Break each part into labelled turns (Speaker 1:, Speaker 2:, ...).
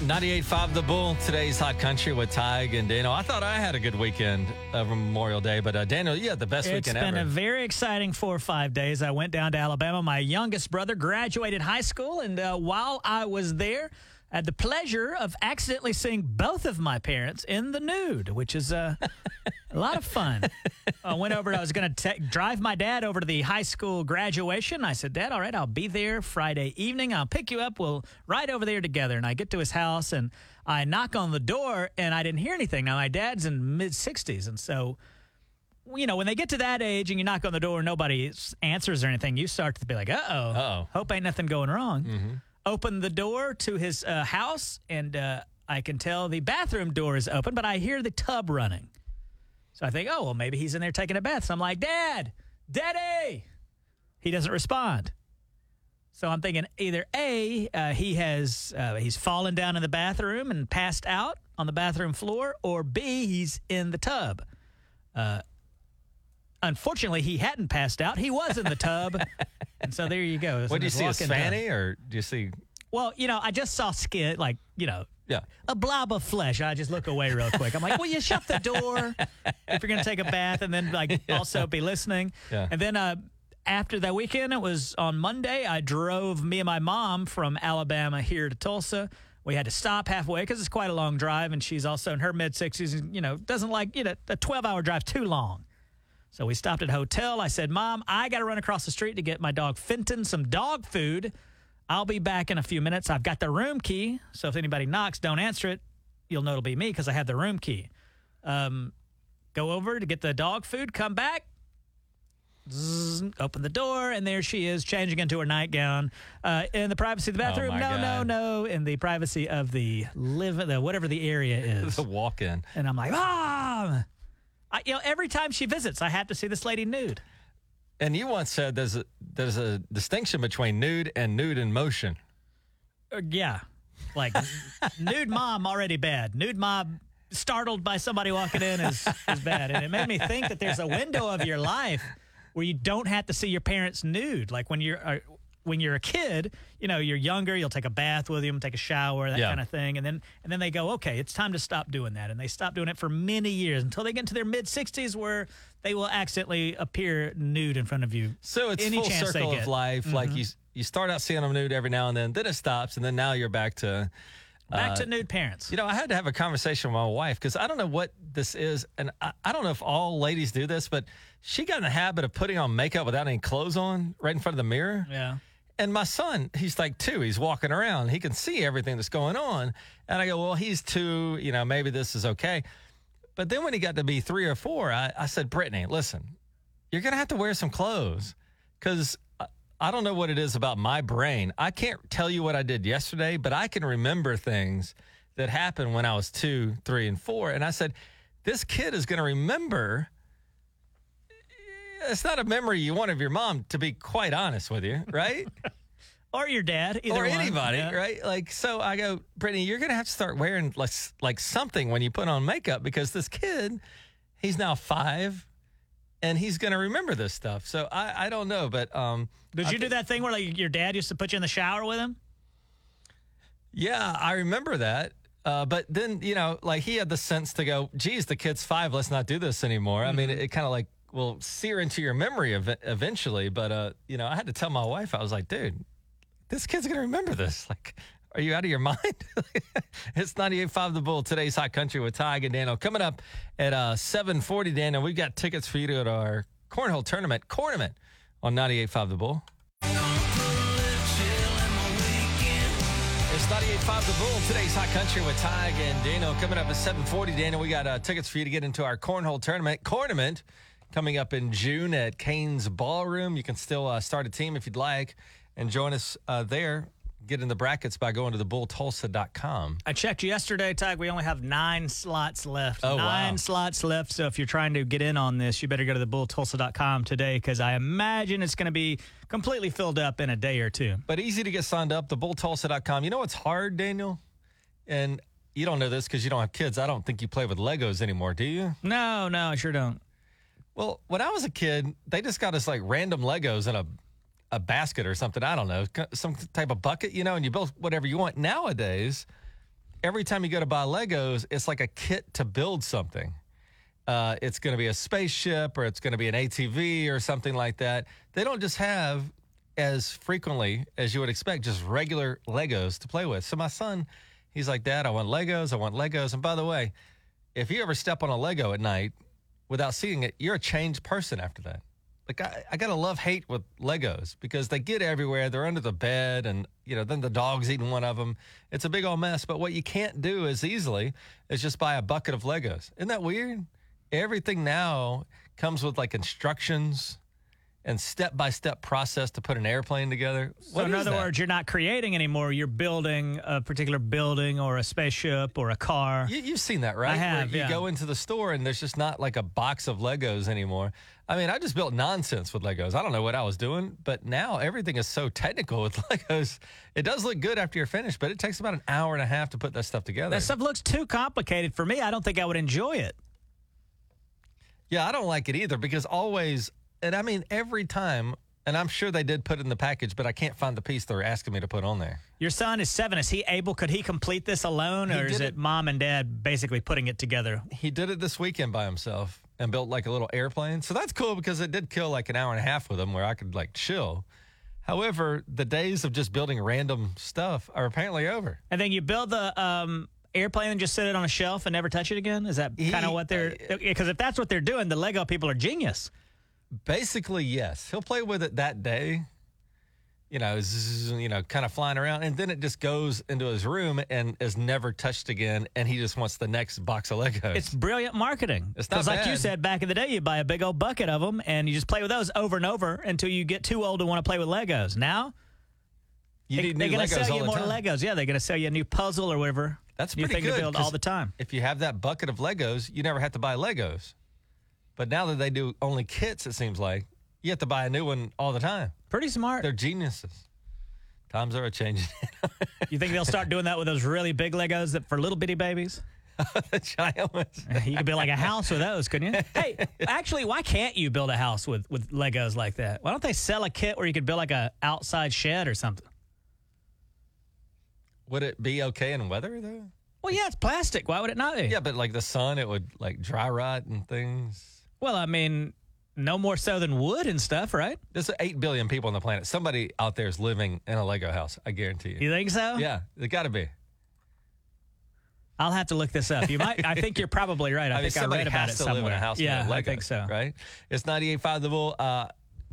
Speaker 1: 98.5 The Bull, today's Hot Country with Tige and Daniel. I thought I had a good weekend over Memorial Day, but uh, Daniel, you had the best
Speaker 2: It's
Speaker 1: weekend ever.
Speaker 2: It's been a very exciting four or five days. I went down to Alabama. My youngest brother graduated high school, and uh, while I was there, had the pleasure of accidentally seeing both of my parents in the nude, which is uh, a lot of fun. I went over. I was going to drive my dad over to the high school graduation. I said, "Dad, all right, I'll be there Friday evening. I'll pick you up. We'll ride over there together." And I get to his house, and I knock on the door, and I didn't hear anything. Now my dad's in mid sixties, and so you know, when they get to that age and you knock on the door and nobody answers or anything, you start to be like, uh oh, hope ain't nothing going wrong. Open the door to his uh, house, and uh, I can tell the bathroom door is open, but I hear the tub running. So I think, oh, well, maybe he's in there taking a bath. So I'm like, Dad, Daddy. He doesn't respond. So I'm thinking either A, uh, he has uh, he's fallen down in the bathroom and passed out on the bathroom floor, or B, he's in the tub. Uh, unfortunately, he hadn't passed out. He was in the tub, and so there you go.
Speaker 1: what do you see, a fanny, or do you see?
Speaker 2: Well, you know, I just saw skin, like you know,
Speaker 1: Yeah.
Speaker 2: a blob of flesh. I just look away real quick. I'm like, well, you shut the door if you're going to take a bath and then like also be listening.
Speaker 1: Yeah.
Speaker 2: And then uh, after that weekend, it was on Monday, I drove me and my mom from Alabama here to Tulsa. We had to stop halfway because it's quite a long drive, and she's also in her mid 60s and, you know, doesn't like, you know, a 12 hour drive too long. So we stopped at a hotel. I said, Mom, I got to run across the street to get my dog Fenton some dog food. I'll be back in a few minutes. I've got the room key. So if anybody knocks, don't answer it. You'll know it'll be me because I have the room key. Um, go over to get the dog food, come back, zzz, open the door, and there she is changing into her nightgown uh, in the privacy of the bathroom.
Speaker 1: Oh, my
Speaker 2: no, no,
Speaker 1: God.
Speaker 2: no, in the privacy of the live, the whatever the area is.
Speaker 1: The walk-in.
Speaker 2: and I'm like, Mom! I, you know, every time she visits, I have to see this lady nude.
Speaker 1: And you once said there's a there's a distinction between nude and nude in motion.
Speaker 2: Uh, yeah. Like nude mom already bad. Nude mom startled by somebody walking in is, is bad. And it made me think that there's a window of your life where you don't have to see your parents nude. Like when you're uh, when you're a kid, you know, you're younger, you'll take a bath with them, take a shower, that
Speaker 1: Yeah.
Speaker 2: kind of thing. And then and then they go, okay, it's time to stop doing that. And they stop doing it for many years until they get into their mid 60s where they will accidentally appear nude in front of you.
Speaker 1: So it's
Speaker 2: Any
Speaker 1: full circle of life. Like mm-hmm. you you start out seeing them nude every now and then, then it stops, and then now you're back to.
Speaker 2: Back to uh, nude parents.
Speaker 1: You know, I had to have a conversation with my wife because I don't know what this is, and I, I don't know if all ladies do this, but she got in the habit of putting on makeup without any clothes on, right in front of the mirror.
Speaker 2: yeah.
Speaker 1: And my son, he's like two. He's walking around. He can see everything that's going on. And I go, well, he's two. You know, maybe this is okay. But then when he got to be three or four, I, I said, Brittany, listen, you're going to have to wear some clothes because I don't know what it is about my brain. I can't tell you what I did yesterday, but I can remember things that happened when I was two, three, and four. And I said, this kid is going to remember. It's not a memory you want of your mom, to be quite honest with you, right?
Speaker 2: Or your dad, either
Speaker 1: or
Speaker 2: one.
Speaker 1: anybody,
Speaker 2: Yeah.
Speaker 1: right? Like, so I go, Brittany, you're going to have to start wearing like, like something when you put on makeup because this kid, he's now five and he's going to remember this stuff. So I, I don't know, but um,
Speaker 2: Did you do that thing where like your dad used to put you in the shower with him?
Speaker 1: yeah, I remember that. Uh, but then, you know, like he had the sense to go, geez, the kid's five, let's not do this anymore. I mean, it, it kind of like will sear into your memory ev- eventually. But, uh, you know, I had to tell my wife, I was like, dude, this kid's to remember this. Like, are you out of your mind? it's 98.5 The Bull, today's Hot Country with Tige and Daniel. Coming up at uh, 740, Daniel, we've got tickets for you to to our cornhole tournament, Cornament, on 98.5 The Bull. It's 98.5 The Bull, today's Hot Country with Tige and Daniel. Coming up at 740, Daniel, we got uh, tickets for you to get into our cornhole tournament, Cornament, coming up in June at Cain's Ballroom. You can still uh, start a team if you'd like and join us uh, there. Get in the brackets by going to thebulltulsa.com.
Speaker 2: I checked yesterday, Tige. We only have nine slots left.
Speaker 1: Oh, wow.
Speaker 2: nine slots left. So if you're trying to get in on this, you better go to thebulltulsa.com today because I imagine it's going to be completely filled up in a day or two.
Speaker 1: But easy to get signed up, thebulltulsa.com. You know what's hard, Daniel? And you don't know this because you don't have kids. I don't think you play with Legos anymore, do you?
Speaker 2: No, no, I sure don't.
Speaker 1: Well, when I was a kid, they just got us like random Legos in a a basket or something. I don't know, some type of bucket, you know, and you build whatever you want. Nowadays, every time you go to buy Legos, it's like a kit to build something. Uh, it's going to be a spaceship or it's going to be an ATV or something like that. They don't just have as frequently as you would expect just regular Legos to play with. So my son, he's like, Dad, I want Legos. I want Legos. And by the way, if you ever step on a Lego at night without seeing it, you're a changed person after that. Like I, I got a love hate with Legos because they get everywhere. They're under the bed, and you know, then the dog's eating one of them. It's a big old mess. But what you can't do as easily is just buy a bucket of Legos. Isn't that weird? Everything now comes with like instructions and step by step process to put an airplane together.
Speaker 2: So, in other that? words, you're not creating anymore. You're building a particular building or a spaceship or a car.
Speaker 1: You, have seen that, right? I
Speaker 2: have.
Speaker 1: Where you
Speaker 2: yeah.
Speaker 1: go into the store and there's just not like a box of Legos anymore. I mean, I just built nonsense with Legos. I don't know what I was doing, but now everything is so technical with Legos. It does look good after you're finished, but it takes about an hour and a half to put that stuff together.
Speaker 2: That stuff looks too complicated for me. I don't think I would enjoy it.
Speaker 1: Yeah, I don't like it either because always and I mean every time, and I'm sure they did put it in the package, but I can't find the piece they're asking me to put on there.
Speaker 2: Your son is seven. Is he able? Could he complete this alone, or is it, it mom and dad basically putting it together?
Speaker 1: He did it this weekend by himself and built like a little airplane. So that's cool because it did kill like an hour and a half with him where I could like chill. However, the days of just building random stuff are apparently over.
Speaker 2: And then you build the um, airplane and just sit it on a shelf and never touch it again? Is that kind of what they're? Because uh, if that's what they're doing, the Lego people are genius.
Speaker 1: Basically, yes. He'll play with it that day. You know, zzz, you know, kind of flying around, and then it just goes into his room and is never touched again. And he just wants the next box of Legos.
Speaker 2: It's brilliant marketing.
Speaker 1: It's not
Speaker 2: like you said back in the day, you buy a big old bucket of them and you just play with those over and over until you get too old to want to play with Legos. Now,
Speaker 1: you
Speaker 2: they, are going to sell you more
Speaker 1: time.
Speaker 2: Legos. Yeah, they're going to sell you a new puzzle or whatever.
Speaker 1: That's
Speaker 2: new
Speaker 1: pretty
Speaker 2: thing
Speaker 1: good,
Speaker 2: to build all the time.
Speaker 1: If you have that bucket of Legos, you never have to buy Legos. But now that they do only kits, it seems like you have to buy a new one all the time.
Speaker 2: Pretty smart.
Speaker 1: They're geniuses. Times are a changing.
Speaker 2: you think they'll start doing that with those really big Legos that for little bitty babies?
Speaker 1: the giant ones.
Speaker 2: you could build like a house with those, couldn't you? Hey, actually, why can't you build a house with with Legos like that? Why don't they sell a kit where you could build like a outside shed or something?
Speaker 1: Would it be okay in weather though?
Speaker 2: Well, yeah, it's plastic. Why would it not be?
Speaker 1: Yeah, but like the sun, it would like dry rot and things.
Speaker 2: Well, I mean, no more so than wood and stuff, right?
Speaker 1: There's 8 billion people on the planet. Somebody out there is living in a Lego house. I guarantee you.
Speaker 2: You think so?
Speaker 1: Yeah, it got to be.
Speaker 2: I'll have to look this up. You might. I think you're probably right. I,
Speaker 1: I
Speaker 2: think I read about
Speaker 1: it
Speaker 2: somewhere.
Speaker 1: Live in a house
Speaker 2: yeah,
Speaker 1: Lego,
Speaker 2: I think so.
Speaker 1: Right? It's 98.5 The Bull. Uh,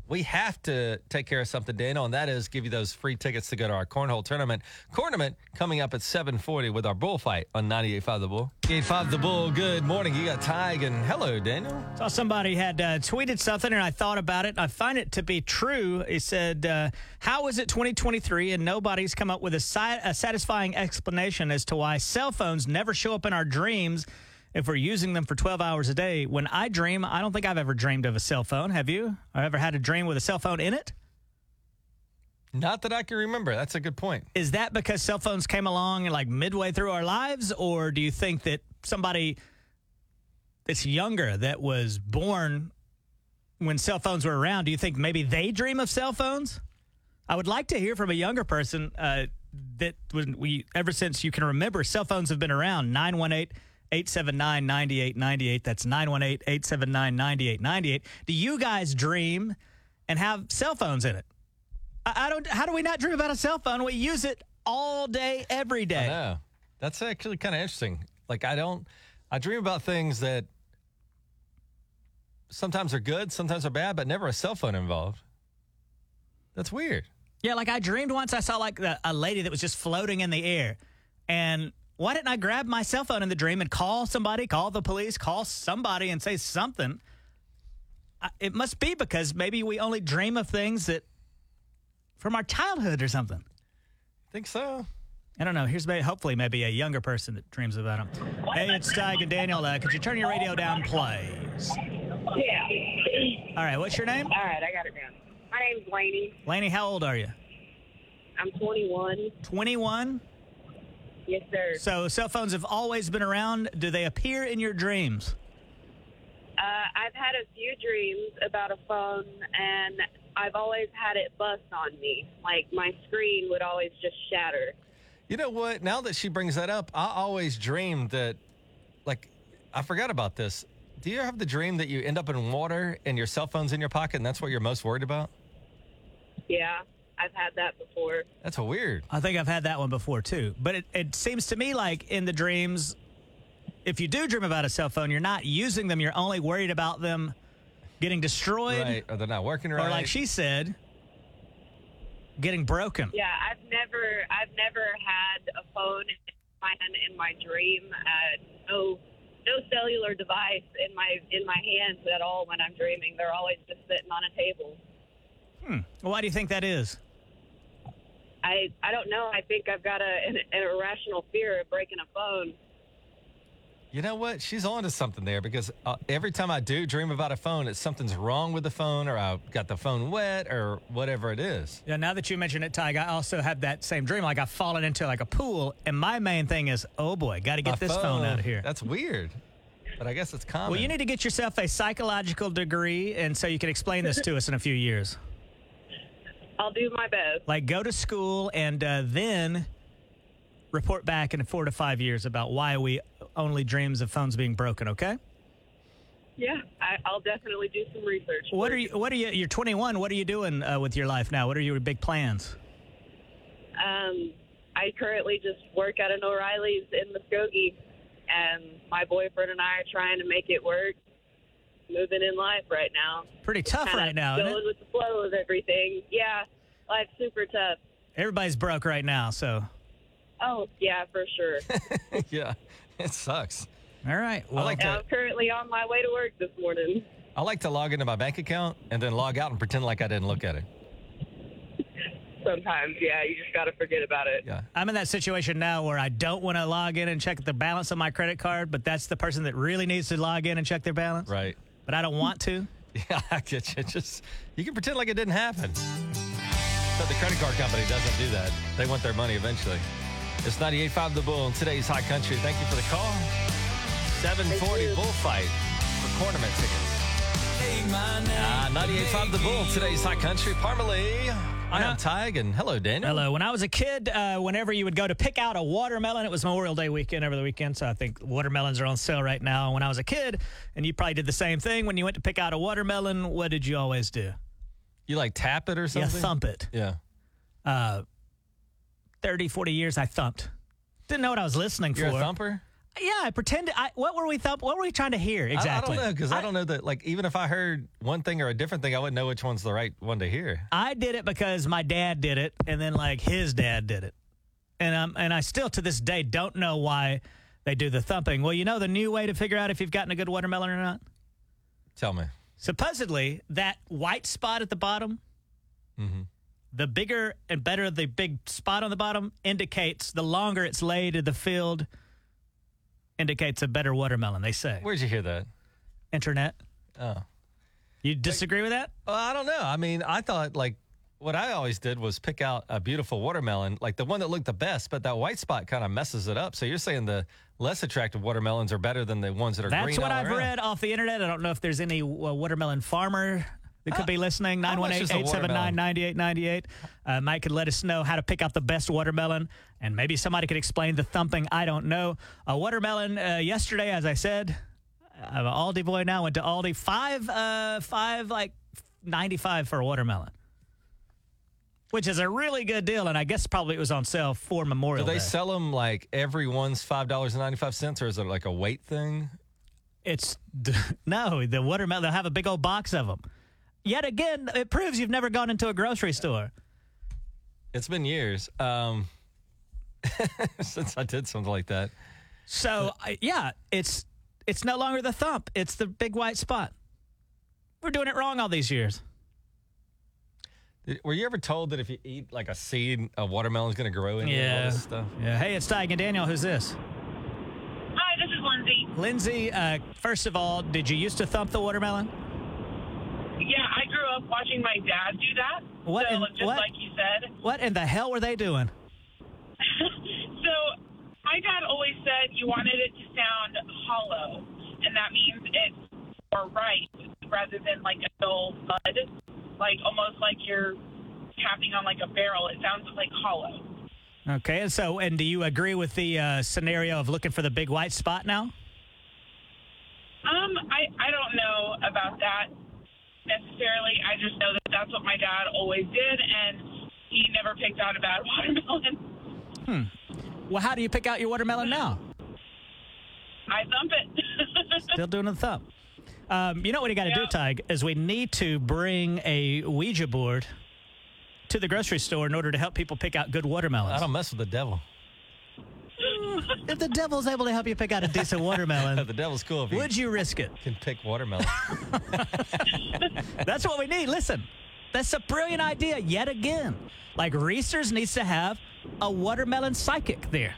Speaker 1: we have to take care of something, Daniel, and that is give you those free tickets to go to our cornhole tournament. Cornament coming up at 740 with our bullfight on 98.5 The Bull. 98.5 The Bull, good morning. You got Tige and hello, Daniel.
Speaker 2: Saw somebody had uh, tweeted something and I thought about it. I find it to be true. He said, uh, how is it 2023 and nobody's come up with a, si- a satisfying explanation as to why cell phones never show up in our dreams if we're using them for 12 hours a day. When I dream, I don't think I've ever dreamed of a cell phone. Have you? I've ever had a dream with a cell phone in it?
Speaker 1: Not that I can remember. That's a good point.
Speaker 2: Is that because cell phones came along like midway through our lives, or do you think that somebody that's younger that was born when cell phones were around, do you think maybe they dream of cell phones? I would like to hear from a younger person uh, that when we ever since you can remember, cell phones have been around. Nine one eight. 879 9898. That's 918 879 9898. Do you guys dream and have cell phones in it? I, I, don't, how do we not dream about a cell phone? We use it all day, every day.
Speaker 1: I know. That's actually kind of interesting. Like, I don't, I dream about things that sometimes are good, sometimes are bad, but never a cell phone involved. That's weird.
Speaker 2: Yeah, like I dreamed once I saw like the, a lady that was just floating in the air and why didn't I grab my cell phone in the dream and call somebody, call the police, call somebody and say something? It must be because maybe we only dream of things that from our childhood or something.
Speaker 1: Think so?
Speaker 2: I don't know. Here's maybe, hopefully maybe a younger person that dreams about them. Hey, it's Tige and Daniel. Uh, could you turn your radio down, please?
Speaker 3: Yeah.
Speaker 2: All right. What's your name?
Speaker 3: All right, I got it down. My name's Laney.
Speaker 2: Laney, how old are you?
Speaker 3: I'm 21.
Speaker 2: 21?
Speaker 3: Yes, sir.
Speaker 2: So cell phones have always been around. Do they appear in your dreams?
Speaker 3: Uh, I've had a few dreams about a phone, and I've always had it bust on me. Like my screen would always just shatter.
Speaker 1: You know what? Now that she brings that up, I always dreamed that, like, I forgot about this. Do you have the dream that you end up in water and your cell phone's in your pocket and that's what you're most worried about?
Speaker 3: Yeah, I've had that before.
Speaker 1: That's weird.
Speaker 2: I think I've had that one before too. But it, it seems to me like in the dreams, if you do dream about a cell phone, you're not using them. You're only worried about them getting destroyed.
Speaker 1: Right. Or they're not working right.
Speaker 2: Or like she said, getting broken.
Speaker 3: Yeah, I've never, I've never had a phone in my hand in my dream. Uh, no, no cellular device in my in my hands at all when I'm dreaming. They're always just sitting on a table. Hmm.
Speaker 2: Why do you think that is?
Speaker 3: I, I don't know. I think I've got a, an, an irrational fear of breaking a phone.
Speaker 1: You know what? She's on to something there because uh, every time I do dream about a phone, it's something's wrong with the phone or I got the phone wet or whatever it is.
Speaker 2: Yeah, now that you mention it, Tige, I also have that same dream. Like I've fallen into like a pool, and my main thing is, oh boy, got to get
Speaker 1: My
Speaker 2: this phone. out of here.
Speaker 1: That's weird. But I guess it's common.
Speaker 2: well, you need to get yourself a psychological degree, and so you can explain this to us in a few years.
Speaker 3: I'll do my best.
Speaker 2: Like go to school and uh, then report back in four to five years about why we only dreams of phones being broken. Okay?
Speaker 3: Yeah, I, I'll definitely do some research.
Speaker 2: What are you? What are you? You're 21. What are you doing uh, with your life now? What are your big plans?
Speaker 3: Um, I currently just work at an O'Reilly's in Muskogee, and my boyfriend and I are trying to make it work. Moving in life right now.
Speaker 2: Pretty tough
Speaker 3: Kinda
Speaker 2: right now, isn't
Speaker 3: Going
Speaker 2: it?
Speaker 3: with the flow of everything. Yeah, life's super tough.
Speaker 2: Everybody's broke right now, so.
Speaker 3: Oh yeah, for sure.
Speaker 1: yeah, it sucks.
Speaker 2: All right. Well,
Speaker 1: like to
Speaker 3: I'm currently on my way to work this morning.
Speaker 1: I like to log into my bank account and then log out and pretend like I didn't look at it.
Speaker 3: Sometimes, yeah, you just got to forget about it.
Speaker 1: Yeah.
Speaker 2: I'm in that situation now where I don't want to log in and check the balance on my credit card, but that's the person that really needs to log in and check their balance.
Speaker 1: Right.
Speaker 2: But I don't want to.
Speaker 1: Yeah, I get you. Just you can pretend like it didn't happen. But the credit card company doesn't do that. They want their money eventually. It's 98.5 The Bull in today's High Country. Thank you for the call. 740 Bullfight for cornament tickets. Ah, 98.5 The Bull, today's High Country. Parmalee. I am Tige, and hello, Daniel.
Speaker 2: Hello. When I was a kid, uh, whenever you would go to pick out a watermelon, it was Memorial Day weekend over the weekend, so I think watermelons are on sale right now. When I was a kid, and you probably did the same thing, when you went to pick out a watermelon, what did you always do?
Speaker 1: You like tap it or something?
Speaker 2: You
Speaker 1: something?
Speaker 2: thump it.
Speaker 1: Yeah.
Speaker 2: Uh, 30, 40 years I thumped. Didn't know what I was listening
Speaker 1: You're
Speaker 2: for.
Speaker 1: a thumper?
Speaker 2: Yeah, I pretended. I, what were we thump? What were we trying to hear exactly?
Speaker 1: I, I don't know because I, don't know that. Like, even if I heard one thing or a different thing, I wouldn't know which one's the right one to hear.
Speaker 2: I did it because my dad did it, and then like his dad did it, and um, and I still to this day don't know why they do the thumping. Well, you know the new way to figure out if you've gotten a good watermelon or not.
Speaker 1: Tell me.
Speaker 2: Supposedly, that white spot at the bottom,
Speaker 1: Mm-hmm.
Speaker 2: the bigger and better the big spot on the bottom indicates the longer it's laid in the field indicates a better watermelon. They say.
Speaker 1: Where'd you hear that?
Speaker 2: Internet.
Speaker 1: Oh.
Speaker 2: You disagree with that?
Speaker 1: Well, I don't know. I mean, I thought like what I always did was pick out a beautiful watermelon, like the one that looked the best, but that white spot kind of messes it up. So you're saying the less attractive watermelons are better than the ones that are
Speaker 2: That's
Speaker 1: green.
Speaker 2: what I've
Speaker 1: around.
Speaker 2: read off the internet. I don't know if there's any uh, watermelon farmer that could be listening.
Speaker 1: how
Speaker 2: 918
Speaker 1: is a
Speaker 2: 879 9898. Uh, Mike could let us know how to pick out the best watermelon, and maybe somebody could explain the thumping. I don't know. A watermelon uh, yesterday, as I said, I'm an Aldi boy now. Went to Aldi. Five, uh, five, like 95 for a watermelon. Which is a really good deal, and I guess probably it was on sale for Memorial.
Speaker 1: Do they
Speaker 2: Day.
Speaker 1: sell them like everyone's five dollars and ninety five cents, or is it like a weight thing?
Speaker 2: It's no, the watermelon. They'll have a big old box of them. Yet again, it proves you've never gone into a grocery store.
Speaker 1: It's been years um, since I did something like that.
Speaker 2: So I- yeah, it's it's no longer the thump; it's the big white spot. We're doing it wrong all these years.
Speaker 1: Were you ever told that if you eat like a seed, a watermelon's going to grow in you? All
Speaker 2: Yeah.
Speaker 1: this stuff.
Speaker 2: Yeah. Hey, it's Tige and Daniel. Who's this?
Speaker 4: Hi, this is Lindsay.
Speaker 2: Lindsay. Uh, first of all, did you used to thump the watermelon?
Speaker 4: Yeah, I grew up watching my dad do that.
Speaker 2: What
Speaker 4: So
Speaker 2: in-
Speaker 4: just
Speaker 2: what?
Speaker 4: like you said.
Speaker 2: What in the hell were they doing?
Speaker 4: so my dad always said you wanted it to sound hollow, and that means it's more right rather than like a dull thud, like almost like you're tapping on like a barrel. It sounds like hollow.
Speaker 2: Okay, and so, and do you agree with the uh, scenario of looking for the big white spot now?
Speaker 4: Um, I, I don't know about that necessarily. I just know that that's what my dad always did, and he never picked out a bad watermelon. Hmm.
Speaker 2: Well, how do you pick out your watermelon now?
Speaker 4: I thump it.
Speaker 2: Still doing the thumb. Um, you know what we got to do,
Speaker 4: Yeah.
Speaker 2: Tige, is we need to bring a Ouija board to the grocery store in order to help people pick out good watermelons.
Speaker 1: I don't mess with the devil.
Speaker 2: If the devil's able to help you pick out a decent watermelon, the
Speaker 1: devil's cool if you
Speaker 2: would you risk it?
Speaker 1: can pick watermelon.
Speaker 2: That's what we need. Listen, that's a brilliant idea yet again. Like Reasor's needs to have a watermelon psychic there.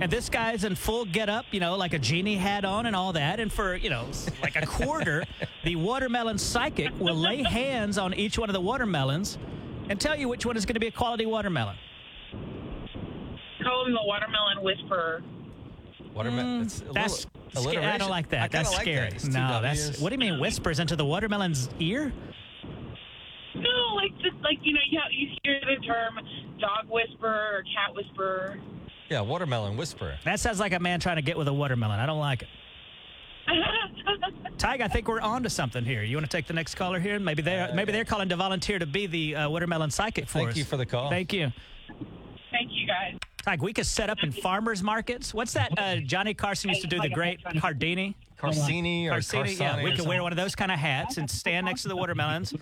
Speaker 2: And this guy's in full get up, you know, like a genie hat on and all that. And for, you know, like a quarter, the watermelon psychic will lay hands on each one of the watermelons and tell you which one is going to be a quality watermelon.
Speaker 4: Call him the watermelon whisperer.
Speaker 1: Watermelon. it's a
Speaker 2: Mm, That's
Speaker 1: little
Speaker 2: sca- I
Speaker 1: alliteration.
Speaker 2: don't like that.
Speaker 1: I kinda
Speaker 2: that's
Speaker 1: like
Speaker 2: scary.
Speaker 1: That. It's two
Speaker 2: no, that's
Speaker 1: Ws.
Speaker 2: what do you mean whispers into the watermelon's ear?
Speaker 4: No, like just like you know, yeah, you hear the term dog whisperer or cat whisperer.
Speaker 1: Yeah, watermelon whisperer.
Speaker 2: That sounds like a man trying to get with a watermelon. I don't like it. Tige, I think we're on to something here. You want to take the next caller here? Maybe they're maybe they're calling to volunteer to be the uh, watermelon psychic for
Speaker 1: Thank
Speaker 2: us.
Speaker 1: you for the call.
Speaker 2: Thank you.
Speaker 4: Thank you guys.
Speaker 2: Tige, we could set up in farmers markets. What's that? Uh, Johnny Carson used to do the great Cardini.
Speaker 1: Carcini or
Speaker 2: Carcini, yeah. We could wear one of those kind of hats and stand next to the watermelons.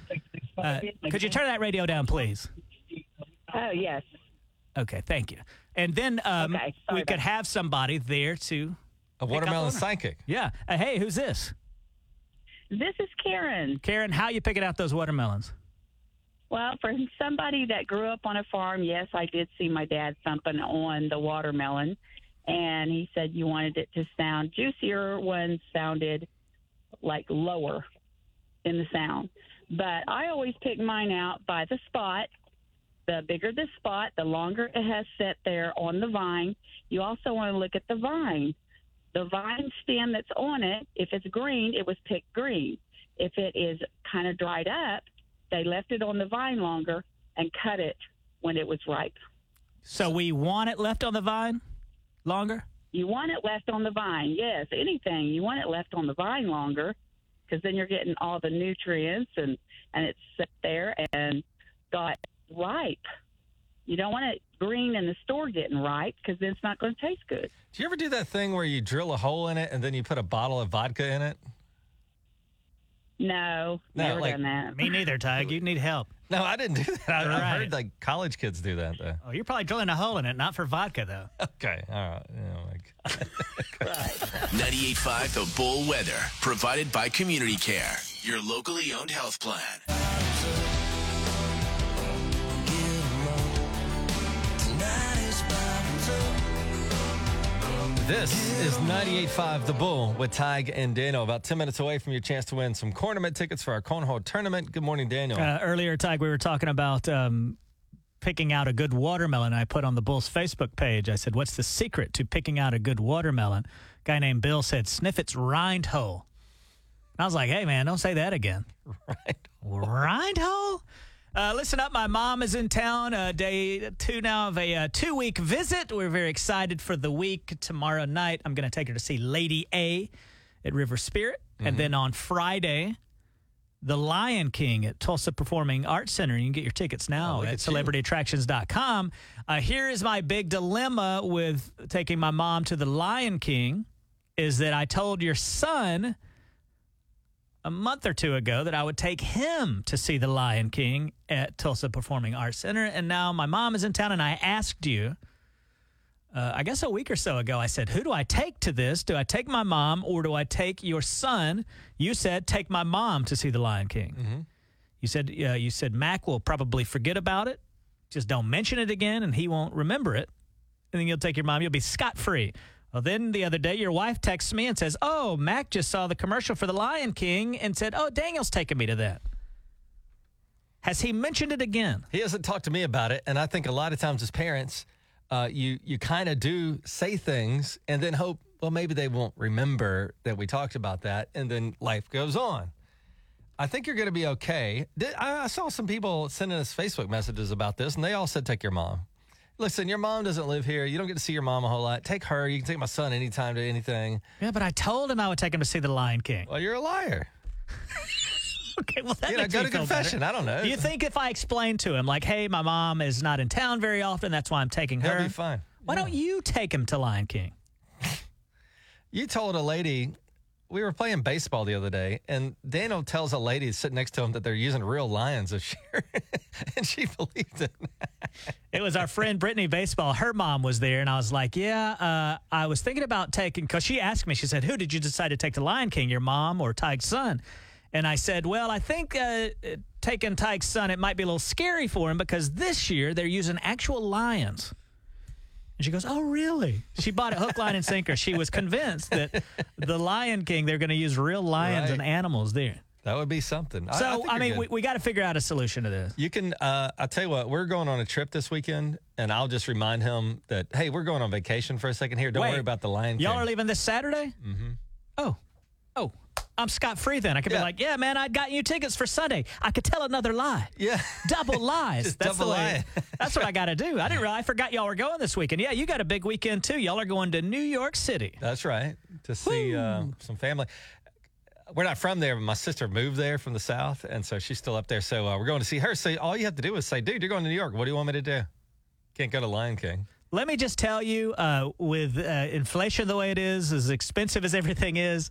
Speaker 2: Uh, could you turn that radio down, please?
Speaker 5: Oh, yes.
Speaker 2: Okay, thank you. And then um,
Speaker 5: Okay,
Speaker 2: we could
Speaker 5: about-
Speaker 2: have somebody there to,
Speaker 1: A watermelon psychic.
Speaker 2: yeah. Uh, hey, who's this?
Speaker 5: This is Karen.
Speaker 2: Karen, how you picking out those watermelons?
Speaker 5: Well, for somebody that grew up on a farm, yes, I did see my dad thumping on the watermelon. And he said you wanted it to sound juicier. One sounded like lower in the sound. But I always pick mine out by the spot. The bigger the spot, the longer it has set there on the vine. You also want to look at the vine. The vine stem that's on it, if it's green, it was picked green. If it is kind of dried up, they left it on the vine longer and cut it when it was ripe.
Speaker 2: So we want it left on the vine longer?
Speaker 5: You want it left on the vine, yes, anything. You want it left on the vine longer because then you're getting all the nutrients and, and it's set there and got ripe. You don't want it green in the store getting ripe because then it's not going to taste good.
Speaker 1: Do you ever do that thing where you drill a hole in it and then you put a bottle of vodka in it?
Speaker 5: No,
Speaker 1: No,
Speaker 5: never
Speaker 1: like-
Speaker 5: done that.
Speaker 2: Me neither, Tige. You need help.
Speaker 1: No, I didn't do that. I, I
Speaker 2: Right.
Speaker 1: heard like college kids do that though.
Speaker 2: Oh, you're probably drilling a hole in it, not for vodka, though.
Speaker 1: Okay, all right. Oh my God.
Speaker 6: 98.5 The Bull Weather, provided by Community Care, your locally owned health plan.
Speaker 1: This is 98.5 The Bull with Tige and Daniel. About 10 minutes away from your chance to win some cornament tickets for our Cornhole tournament. Good morning, Daniel.
Speaker 2: Uh, earlier, Tige, we were talking about um, picking out a good watermelon. I put on the Bulls Facebook page. I said, "What's the secret to picking out a good watermelon?" guy named Bill said, "Sniff its rind hole." And I was like, "Hey, man, don't say that again."
Speaker 1: right.
Speaker 2: rind hole. Uh, listen up, my mom is in town. Uh, day two now of a uh, two week visit. We're very excited for the week. Tomorrow night, I'm going to take her to see Lady A at River Spirit. And then on Friday, The Lion King at Tulsa Performing Arts Center. You can get your tickets now
Speaker 1: Oh,
Speaker 2: at
Speaker 1: at
Speaker 2: celebrityattractions.com. Uh, here is my big dilemma with taking my mom to The Lion King is that I told your son a month or two ago that I would take him to see The Lion King at Tulsa Performing Arts Center. And now my mom is in town, and I asked you, uh, I guess a week or so ago, I said, Who do I take to this? Do I take my mom or do I take your son? You said, Take my mom to see The Lion King. You said, uh, you said Mac will probably forget about it. Just don't mention it again, and he won't remember it. And then you'll take your mom. You'll be scot free. Well, then the other day, your wife texts me and says, Oh, Mac just saw the commercial for The Lion King and said, Oh, Daniel's taking me to that. Has he mentioned it again?
Speaker 1: He hasn't talked to me about it, and I think a lot of times as parents, uh, you you kind of do say things and then hope, well, maybe they won't remember that we talked about that, and then life goes on. I think you're going to be okay. I, I saw some people sending us Facebook messages about this, and they all said take your mom. Listen, your mom doesn't live here. You don't get to see your mom a whole lot. Take her. You can take my son anytime to anything.
Speaker 2: Yeah, but I told him I would take him to see The Lion King.
Speaker 1: Well, you're a liar.
Speaker 2: Okay, well that
Speaker 1: You know,
Speaker 2: makes
Speaker 1: go
Speaker 2: me
Speaker 1: to
Speaker 2: feel
Speaker 1: confession.
Speaker 2: better.
Speaker 1: I don't know.
Speaker 2: Do you think if I explain to him like, "Hey, my mom is not in town very often. That's why I'm taking her."
Speaker 1: be fine.
Speaker 2: Why don't you take him to Lion King?
Speaker 1: You told a lady we were playing baseball the other day, and Daniel tells a lady sitting next to him that they're using real lions this year, and she believed it.
Speaker 2: It was our friend Brittany Baseball. Her mom was there, and I was like, "Yeah, uh, I was thinking about taking." Because she asked me, she said, "Who did you decide to take to Lion King? Your mom or Tige's son?" And I said, "Well, I think uh, taking Tige's son it might be a little scary for him because this year they're using actual lions." And she goes, "Oh, really?" She bought it hook, line, and sinker. She was convinced that the Lion King they're going to use real lions and animals there.
Speaker 1: That would be something.
Speaker 2: So
Speaker 1: think
Speaker 2: I,
Speaker 1: you're
Speaker 2: mean,
Speaker 1: good.
Speaker 2: we, we got to figure out a solution to this.
Speaker 1: You can. Uh, I'll tell you what. We're going on a trip this weekend, and I'll just remind him that hey, we're going on vacation for a second here. Don't
Speaker 2: Wait,
Speaker 1: worry about the Lion King.
Speaker 2: Y'all are leaving this Saturday? Mm-hmm. Oh, I'm scot free then. I could
Speaker 1: Yeah.
Speaker 2: be like, yeah, man, I'd gotten you tickets for Sunday. I could tell another lie.
Speaker 1: yeah.
Speaker 2: Double lies. That's
Speaker 1: double
Speaker 2: the way. that's what I got to do. I didn't realize. I forgot y'all were going this weekend. Yeah, you got a big weekend too. Y'all are going to New York City.
Speaker 1: That's right. To see uh, some family. We're not from there, but my sister moved there from the south, and so she's still up there. So uh, we're going to see her. So all you have to do is say, "Dude, you're going to New York. What do you want me to do? Can't go to Lion King."
Speaker 2: Let me just tell you, uh, with uh, inflation the way it is, as expensive as everything is,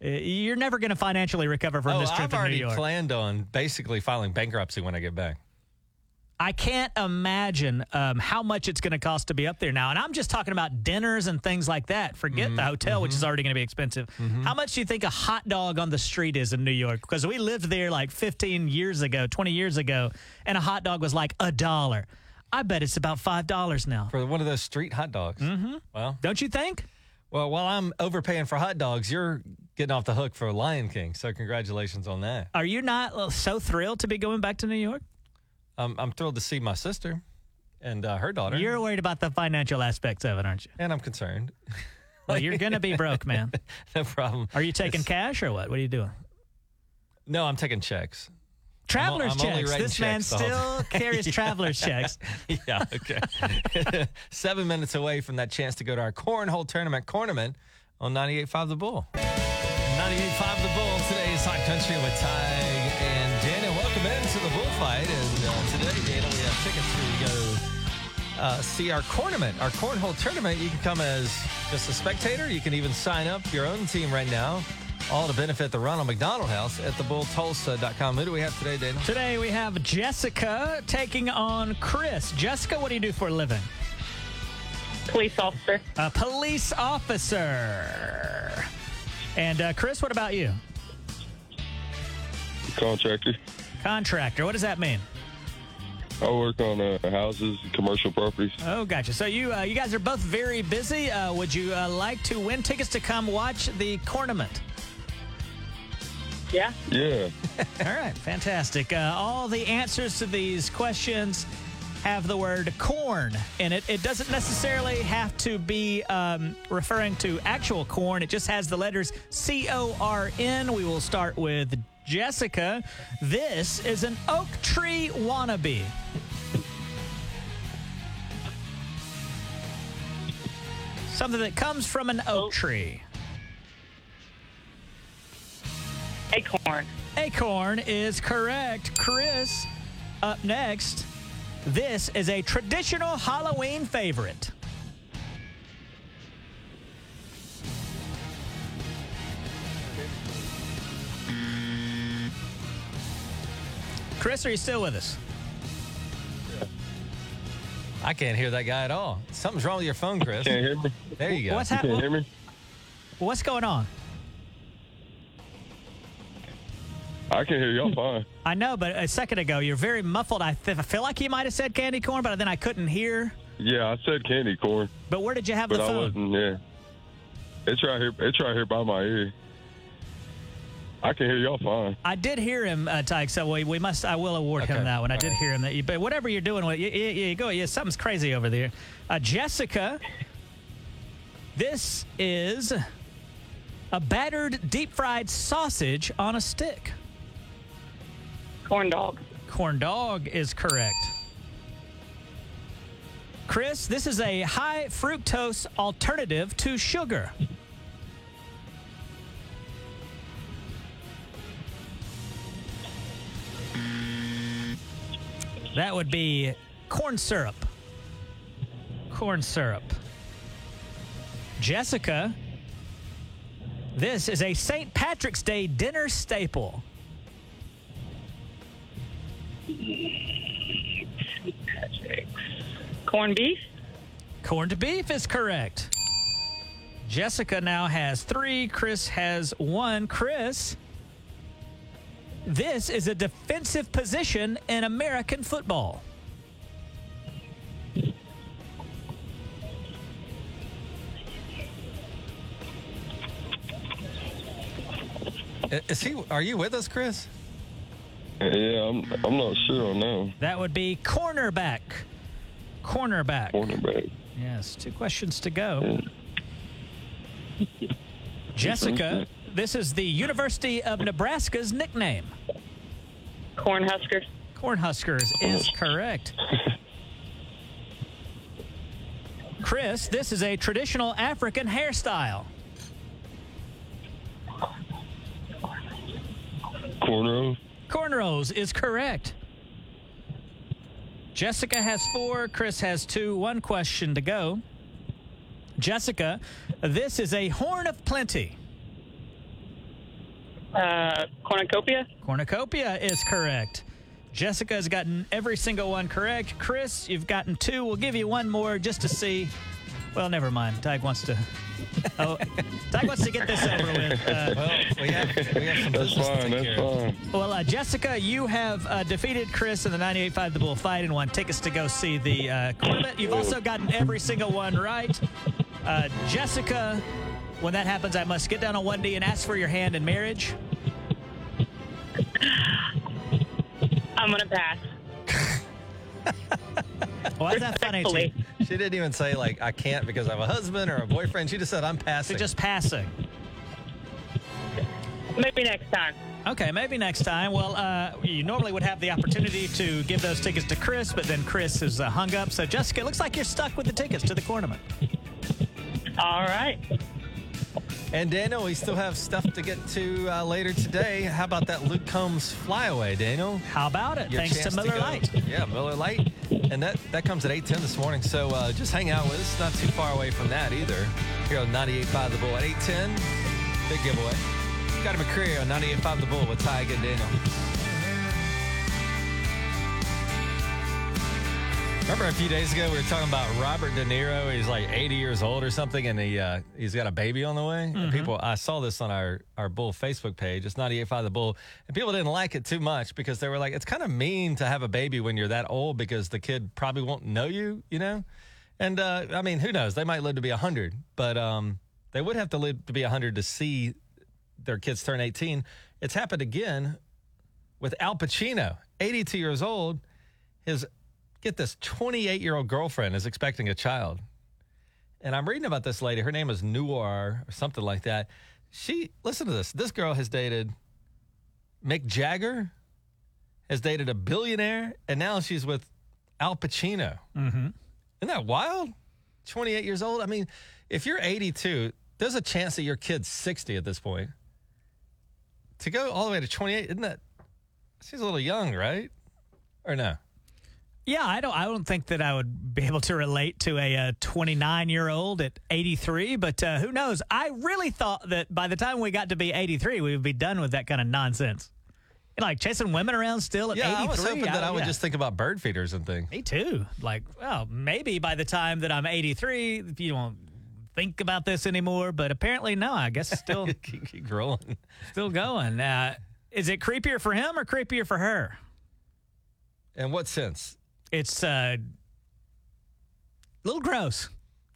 Speaker 2: you're never going to financially recover from
Speaker 1: oh,
Speaker 2: this trip
Speaker 1: I've already planned on basically filing bankruptcy when I get back.
Speaker 2: I can't imagine um, how much it's going to cost to be up there now. And I'm just talking about dinners and things like that. Forget
Speaker 1: Mm-hmm,
Speaker 2: the hotel, which is already going to be expensive. How much do you think a hot dog on the street is in New York? Because we lived there like 15 years ago, 20 years ago, and a hot dog was like a dollar. I bet it's about $5 now.
Speaker 1: for one of those street hot dogs. Mm-hmm. Well,
Speaker 2: Don't you think?
Speaker 1: well, while I'm overpaying for hot dogs, you're getting off the hook for Lion King. So congratulations on that.
Speaker 2: Are you not uh, so thrilled to be going back to New York?
Speaker 1: Um, I'm thrilled to see my sister and uh, her daughter.
Speaker 2: You're worried about the financial aspects of it, aren't you?
Speaker 1: and I'm concerned.
Speaker 2: Well, you're going to be broke, man.
Speaker 1: no problem.
Speaker 2: Are you taking cash or what? What are you doing?
Speaker 1: No, I'm taking checks.
Speaker 2: Traveler's
Speaker 1: I'm only
Speaker 2: checks. This man
Speaker 1: checks whole
Speaker 2: still carries traveler's checks.
Speaker 1: yeah, okay. Seven minutes away from that chance to go to our cornhole tournament, Cornament, on 98.5 The Bull. 98.5 The Bull. Today is Hot Country with Tige and Daniel. Welcome into the bullfight. And uh, today, Daniel, we have tickets for you to go uh, see our tournament, our cornhole tournament. You can come as just a spectator. You can even sign up your own team right now. All to benefit the Ronald McDonald House at thebulltulsa.com. Who do we have today, Daniel?
Speaker 2: Today we have Jessica taking on Chris. Jessica, what do you do for a living?
Speaker 7: police officer.
Speaker 2: A police officer. And uh, Chris, what about you?
Speaker 8: contractor.
Speaker 2: Contractor. What does that mean?
Speaker 8: I work on uh, houses, commercial properties.
Speaker 2: Oh, gotcha. So you uh, you guys are both very busy. Uh, would you uh, like to win tickets to come watch the tournament?
Speaker 7: Yeah.
Speaker 8: Yeah.
Speaker 2: All right, fantastic. Uh, all the answers to these questions have the word corn in it. It doesn't necessarily have to be um, referring to actual corn, it just has the letters C O R N. We will start with Jessica. This is an oak tree wannabe. Something that comes from an oak tree.
Speaker 7: Acorn.
Speaker 2: Acorn is correct. Chris, up next. This is a traditional Halloween favorite. Chris, are you still with us?
Speaker 1: I can't hear that guy at all. Something's wrong with your phone, Chris.
Speaker 8: Can't hear me?
Speaker 1: There you go.
Speaker 2: What's happening?
Speaker 8: Can't hear me?
Speaker 2: What's going on?
Speaker 8: I can hear y'all fine.
Speaker 2: I know, but a second ago you're very muffled. I, th- I feel like you might have said candy corn, but then I couldn't hear.
Speaker 8: Yeah, I said candy corn,
Speaker 2: But where did you have
Speaker 8: but
Speaker 2: the
Speaker 8: I
Speaker 2: phone?
Speaker 8: wasn't. Yeah. It's right here. It's right here by my ear. I can hear y'all fine.
Speaker 2: I did hear him, uh, Tige. So we, we must. I will award him that one. I did hear him that. You, but whatever you're doing, with, you, you, you go. Yeah, something's crazy over there. Uh, Jessica, this is a battered deep fried sausage on a stick.
Speaker 7: Corn dog.
Speaker 2: Corn dog is correct. Chris, this is a high fructose alternative to sugar. That would be corn syrup. Corn syrup. Jessica, this is a St. Patrick's Day dinner staple.
Speaker 7: Corned beef.
Speaker 2: Corned beef is correct. Jessica now has three. Chris has one. Chris, this is a defensive position in American football.
Speaker 1: Uh, is he? Are you with us, Chris?
Speaker 8: Yeah, I'm. I'm not sure on that.
Speaker 2: That would be cornerback. Cornerback.
Speaker 8: Cornerback.
Speaker 2: Yes, two questions to go. Jessica, this is the University of Nebraska's nickname.
Speaker 7: Cornhuskers.
Speaker 2: Cornhuskers is correct. Chris, this is a traditional African hairstyle.
Speaker 8: Cornrows.
Speaker 2: Cornrows is correct. Jessica has four, Chris has two. One question to go. Jessica, this is a horn of plenty.
Speaker 7: Uh, cornucopia.
Speaker 2: Cornucopia is correct. Jessica has gotten every single one correct. Chris, you've gotten two. We'll give you one more just to see. Well, never mind. Tige wants to. Oh, Tige wants to get this over with. Uh,
Speaker 1: Well, we have we have some
Speaker 8: That's
Speaker 1: business to
Speaker 8: fine.
Speaker 1: take
Speaker 8: That's
Speaker 1: care of.
Speaker 8: fine.
Speaker 2: well, uh, Jessica, you have uh, defeated Chris in the 98.5 The Bull fight and won tickets to go see the uh, Corvette. You've also gotten every single one right. Uh, Jessica, when that happens, I must get down on one knee and ask for your hand in marriage.
Speaker 7: I'm gonna pass.
Speaker 2: Why is that funny to you?
Speaker 7: Respectfully.
Speaker 1: She didn't even say like I can't because I have a husband or a boyfriend. She just said I'm
Speaker 2: So
Speaker 1: passing.
Speaker 2: just passing.
Speaker 7: Maybe next time.
Speaker 2: Okay, maybe next time. Well, uh, you normally would have the opportunity to give those tickets to Chris, but then Chris is uh, hung up. So, Jessica, it looks like you're stuck with the tickets to the tournament.
Speaker 7: All right.
Speaker 1: And Daniel, we still have stuff to get to uh, later today. How about that Luke Combs flyaway, Daniel?
Speaker 2: How about it?
Speaker 1: Your
Speaker 2: Thanks to Miller
Speaker 1: go-
Speaker 2: Lite.
Speaker 1: Yeah, Miller Lite. And that, that comes at 8.10 this morning. So uh, just hang out with us. Not too far away from that either. Here on 98.5 The Bull at 8.10. Big giveaway. Scotty McCreery on 98.5 The Bull with Tige and Daniel. Remember a few days ago we were talking about Robert De Niro. He's like 80 years old or something, and he uh, he's got a baby on the way. And people, I saw this on our our Bull Facebook page. It's 98.5 The Bull, and people didn't like it too much because they were like, it's kind of mean to have a baby when you're that old because the kid probably won't know you, you know. And uh, I mean, who knows? They might live to be 100, but um, they would have to live to be 100 to see their kids turn 18. It's happened again with Al Pacino, 82 years old. His get this 28 year old girlfriend is expecting a child. And I'm reading about this lady. Her name is Noir or something like that. She, listen to this. This girl has dated Mick Jagger, has dated a billionaire, and now she's with Al Pacino. Mm-hmm. Isn't that wild? 28 years old. I mean, if you're 82, there's a chance that your kid's 60 at this point. To go all the way to 28, isn't that? She's a little young, right? Or no?
Speaker 2: Yeah, I don't. I don't think that I would be able to relate to a 29 year old at 83. But uh, who knows? I really thought that by the time we got to be 83, we would be done with that kind of nonsense. You know, like chasing women around still at
Speaker 1: Yeah,
Speaker 2: 83.
Speaker 1: I was hoping that I would
Speaker 2: yeah.
Speaker 1: just think about bird feeders and things.
Speaker 2: Me too. Like, well, maybe by the time that I'm 83, you won't think about this anymore. But apparently, no. I guess still
Speaker 1: keep, keep rolling.
Speaker 2: still going. Uh, is it creepier for him or creepier for her?
Speaker 1: In what sense?
Speaker 2: It's uh, a little gross.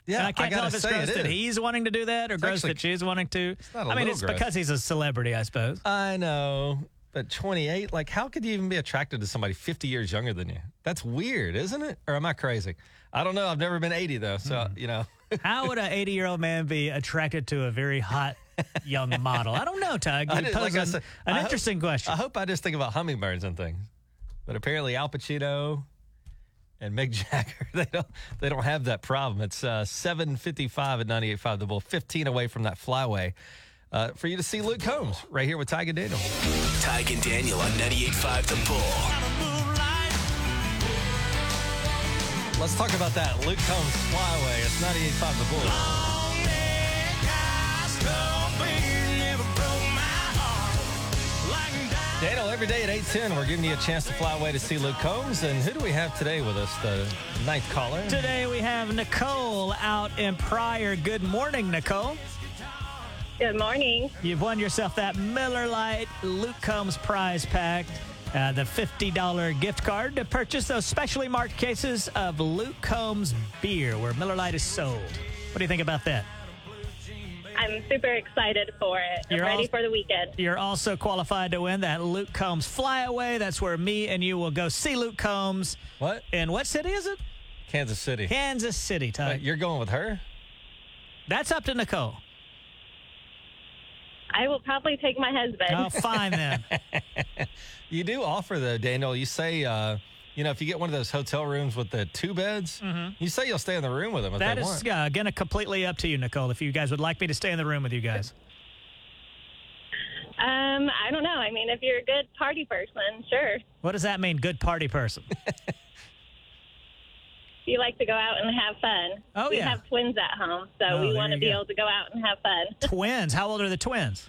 Speaker 1: Yeah,
Speaker 2: And I can't tell if it's
Speaker 1: say
Speaker 2: gross
Speaker 1: it
Speaker 2: that he's wanting to do that or gross
Speaker 1: actually-
Speaker 2: that she's wanting to. I mean, it's
Speaker 1: gross.
Speaker 2: because he's a celebrity, I suppose.
Speaker 1: I know, but 28, like, how could you even be attracted to somebody 50 years younger than you? That's weird, isn't it? Or am I crazy? I don't know. I've never been 80, though. So,
Speaker 2: Hmm.
Speaker 1: you know,
Speaker 2: How would an 80 year old man be attracted to a very hot young model? I don't know, Tige.
Speaker 1: I
Speaker 2: You
Speaker 1: did- like I
Speaker 2: an,
Speaker 1: said,
Speaker 2: an
Speaker 1: I hope-
Speaker 2: interesting question.
Speaker 1: I hope I just think about hummingbirds and things. But apparently Al Pacino and Mick Jagger, they don't they don't have that problem. It's uh, 755 at 98.5 The Bull, 15 away from that flyway. Uh, for you to see Luke Combs right here with Tiger Daniel.
Speaker 6: And Daniel on 98.5 The Bull.
Speaker 1: Let's talk about that. Luke Combs flyway. It's 98.5 The Bull. Daniel, every day at 810, we're giving you a chance to fly away to see Luke Combs. And who do we have today with us? The ninth caller.
Speaker 2: Today we have Nicole out in Pryor. Good morning, Nicole.
Speaker 3: Good morning.
Speaker 2: You've won yourself that Miller Lite Luke Combs prize pack, uh, the $50 gift card to purchase those specially marked cases of Luke Combs beer where Miller Lite is sold. What do you think about that?
Speaker 3: I'm super excited for it.
Speaker 2: You're
Speaker 3: I'm ready
Speaker 2: all-
Speaker 3: for the weekend.
Speaker 2: You're also qualified to win that Luke Combs flyaway. That's where me and you will go see Luke Combs.
Speaker 1: What?
Speaker 2: In what city is it?
Speaker 1: Kansas City.
Speaker 2: Kansas City, Tige.
Speaker 1: Wait, you're going with her?
Speaker 2: That's up to Nicole.
Speaker 3: I will probably take my husband.
Speaker 2: Oh, fine then.
Speaker 1: You do offer though, Daniel. You say, uh, you know, if you get one of those hotel rooms with the two beds, you say you'll stay in the room with them if
Speaker 2: That
Speaker 1: they
Speaker 2: is
Speaker 1: want.
Speaker 2: uh, again completely up to you, Nicole. If you guys would like me to stay in the room with you guys.
Speaker 3: Um, I don't know. I mean, if you're a good party person, sure.
Speaker 2: What does that mean? Good party person.
Speaker 3: You like to go out and have fun.
Speaker 2: Oh,
Speaker 3: we
Speaker 2: yeah.
Speaker 3: have twins at home, so
Speaker 2: Oh,
Speaker 3: we want to be
Speaker 2: go.
Speaker 3: able to go out and have fun.
Speaker 2: twins. How old are the twins?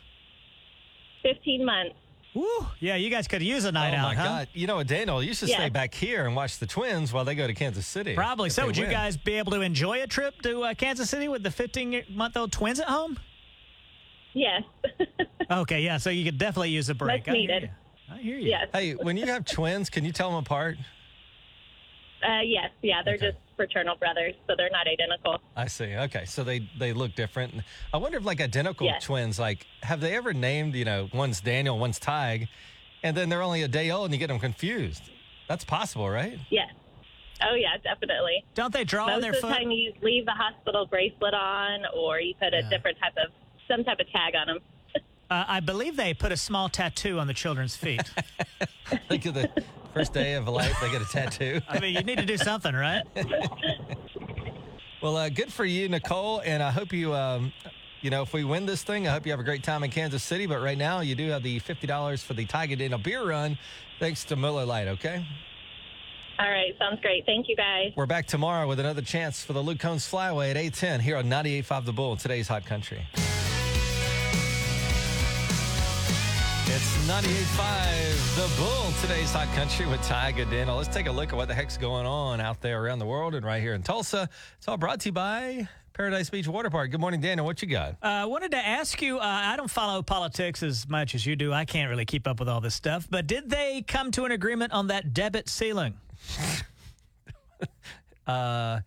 Speaker 3: 15 months.
Speaker 2: Woo. Yeah, you guys could use a night
Speaker 1: oh
Speaker 2: out,
Speaker 1: my
Speaker 2: huh?
Speaker 1: God! You know what, Daniel? You should
Speaker 3: Yeah.
Speaker 1: stay back here and watch the Twins while they go to Kansas City.
Speaker 2: Probably. So,
Speaker 1: they
Speaker 2: would you guys be able to enjoy a trip to uh, Kansas City with the 15 month old twins at home?
Speaker 3: Yes.
Speaker 2: Okay, yeah. So you could definitely use a break.
Speaker 3: Much
Speaker 2: I hear
Speaker 3: needed.
Speaker 2: you. I hear you.
Speaker 3: yes.
Speaker 1: Hey, when you have twins, can you tell them apart?
Speaker 3: Uh, yes. Yeah, they're
Speaker 1: Okay.
Speaker 3: just fraternal brothers, so they're not identical.
Speaker 1: I see. Okay, so they they look different. I wonder if like identical
Speaker 3: Yes.
Speaker 1: twins, like have they ever named? You know, one's Daniel, one's Tige, and then they're only a day old, and you get them confused. That's possible, right?
Speaker 3: Yes. Oh, yeah, definitely.
Speaker 2: Don't they draw on
Speaker 3: Most of the time, you leave the hospital bracelet on, or you put a
Speaker 2: Yeah.
Speaker 3: different type of some type of tag on them.
Speaker 2: Uh, I believe they put a small tattoo on the children's feet.
Speaker 1: Think of the first day of life, they get a tattoo.
Speaker 2: I mean, you need to do something, right?
Speaker 1: Well, uh, good for you, Nicole, and I hope you, um, you know, if we win this thing, I hope you have a great time in Kansas City. But right now, you do have the fifty dollars for the Tiger Daniel beer run, thanks to Miller Lite. Okay,
Speaker 3: All right, sounds great. Thank you, guys.
Speaker 1: we're back tomorrow with another chance for the Luke Combs Flyway at eight ten here on 98.5 The Bull. Today's Hot Country. 98.5 The Bull, today's Hot Country with Tyga Daniel. Let's take a look at what the heck's going on out there around the world and right here in Tulsa. It's all brought to you by Paradise Beach Water Park. Good morning, Daniel. What you got?
Speaker 2: I uh, wanted to ask you. Uh, I don't follow politics as much as you do. I can't really keep up with all this stuff. But did they come to an agreement on that debit ceiling?
Speaker 1: Uh,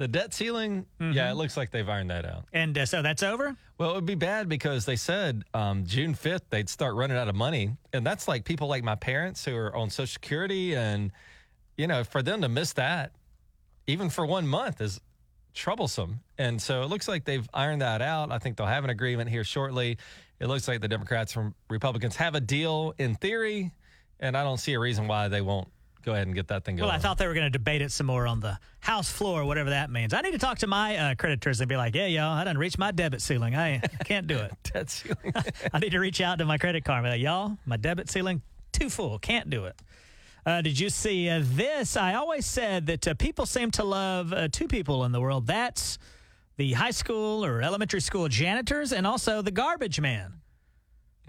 Speaker 1: the debt ceiling, yeah, it looks like they've ironed that out.
Speaker 2: And uh, so that's over.
Speaker 1: Well, it would be bad because they said um, June 5th they'd start running out of money. And that's like people like my parents who are on Social Security. And, you know, for them to miss that, even for one month, is troublesome. And so it looks like they've ironed that out. I think they'll have an agreement here shortly. It looks like the Democrats and Republicans have a deal in theory. And I don't see a reason why they won't go ahead and get that thing going.
Speaker 2: Well, I thought they were going to debate it some more on the House floor, whatever that means. I need to talk to my uh, creditors and be like, "Yeah, y'all, I done reached my debit ceiling. I, can't do it.
Speaker 1: debt ceiling.
Speaker 2: I need to reach out to my credit card and be like, y'all, my debit ceiling too full. Can't do it. Uh, did you see uh, this? I always said that uh, people seem to love uh, two people in the world. That's the high school or elementary school janitors and also the garbage man.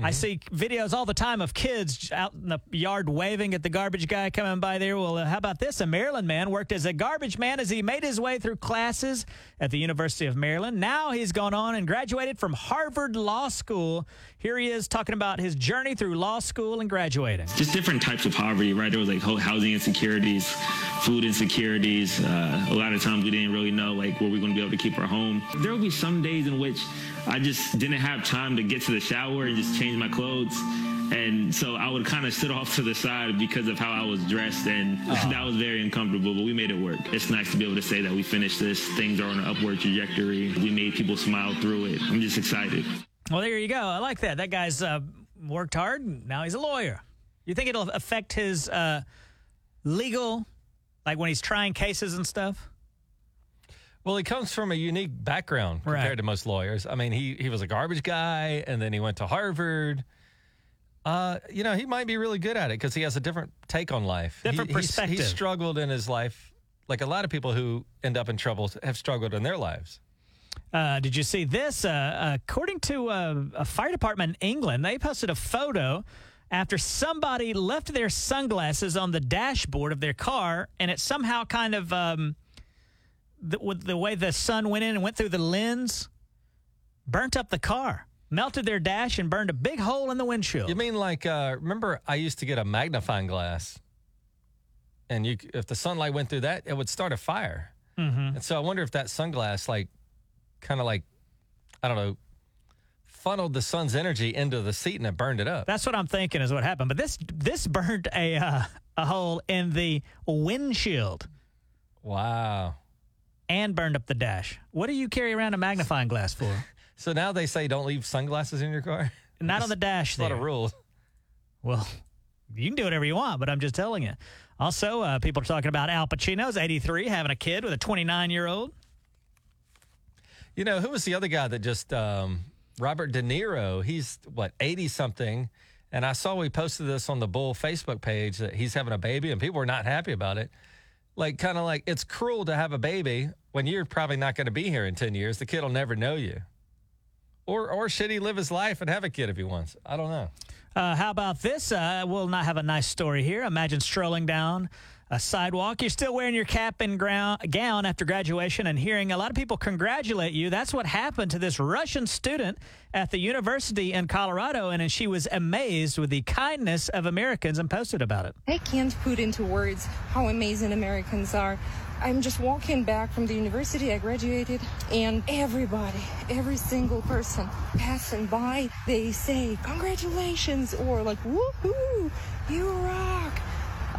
Speaker 2: I see videos all the time of kids out in the yard waving at the garbage guy coming by there. Well, uh, how about this? A Maryland man worked as a garbage man as he made his way through classes at the University of Maryland. Now he's gone on and graduated from Harvard Law School. Here he is talking about his journey through law school and graduating.
Speaker 9: just different types of poverty, right? There was like ho- housing insecurities, food insecurities. Uh, a lot of times we didn't really know like were we going to be able to keep our home. There will be some days in which I just didn't have time to get to the shower and just change my clothes. And so I would kind of sit off to the side because of how I was dressed, and that was very uncomfortable, but we made it work. It's nice to be able to say that we finished this. Things are on an upward trajectory. We made people smile through it. I'm just excited.
Speaker 2: Well, there you go. I like that. That guy's uh, worked hard. and Now he's a lawyer. You think it'll affect his uh, legal, like when he's trying cases and stuff?
Speaker 1: Well, he comes from a unique background compared
Speaker 2: Right.
Speaker 1: to most lawyers. I mean, he he was a garbage guy, and then he went to Harvard. Uh, you know, he might be really good at it because he has a different take on life.
Speaker 2: Different
Speaker 1: he's-
Speaker 2: perspective.
Speaker 1: He struggled in his life, like a lot of people who end up in trouble have struggled in their lives.
Speaker 2: Uh, did you see this? Uh, according to uh, a fire department in England, they posted a photo after somebody left their sunglasses on the dashboard of their car, and it somehow kind of, um, the, with the way the sun went in and went through the lens, burnt up the car, melted their dash, and burned a big hole in the windshield.
Speaker 1: You mean like uh, remember I used to get a magnifying glass, and you if the sunlight went through that, it would start a fire.
Speaker 2: Mhm.
Speaker 1: And so I wonder if that sunglass like kind of like I don't know funneled the sun's energy into the seat and it burned it up.
Speaker 2: That's what I'm thinking is what happened. But this this burned a uh, a hole in the windshield
Speaker 1: Wow.
Speaker 2: And burned up the dash. What do you carry around a magnifying glass for?
Speaker 1: So now they say don't leave sunglasses in your car.
Speaker 2: Not on the dash.
Speaker 1: That's a lot of rules.
Speaker 2: Well, you can do whatever you want, but I'm just telling you. Also, uh, people are talking about Al Pacino's 83 having a kid with a 29 year old.
Speaker 1: You know, who was the other guy that just um, Robert De Niro? He's what, 80 something. And I saw we posted this on the Bull Facebook page that he's having a baby and people were not happy about it. Like, kind of like it's cruel to have a baby when you're probably not going to be here in 10 years. The kid will never know you. Or, or should he live his life and have a kid if he wants? I don't know.
Speaker 2: Uh, how about this? Uh, we'll not have a nice story here. Imagine strolling down a sidewalk. You're still wearing your cap and ground, gown after graduation and hearing a lot of people congratulate you. That's what happened to this Russian student at the university in Colorado, and she was amazed with the kindness of Americans and posted about it.
Speaker 10: I can't put into words how amazing Americans are. I'm just walking back from the university I graduated, and everybody, every single person passing by, they say, Congratulations, or like, Woohoo, you rock.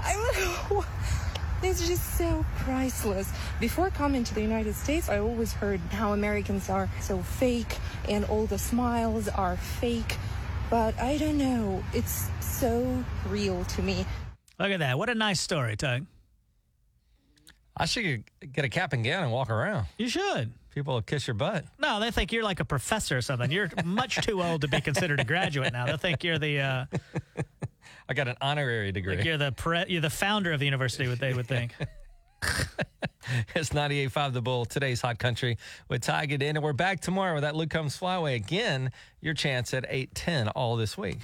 Speaker 10: I'm like, it's just so priceless. Before coming to the United States, I always heard how Americans are so fake and all the smiles are fake. But I don't know, it's so real to me.
Speaker 2: Look at that. What a nice story, Tige.
Speaker 1: I should get a cap and gown and walk around.
Speaker 2: You should.
Speaker 1: People will kiss your butt.
Speaker 2: No, they think you're like a professor or something. You're much too old to be considered a graduate now. They think you're the uh,
Speaker 1: I got an honorary degree.
Speaker 2: like you're the pre- you're the founder of the university. What they would think.
Speaker 1: It's 98.5 The Bull, today's Hot Country with Ty Good in. And we're back tomorrow with that Luke Combs Flyway. Again, your chance at 810 all this week.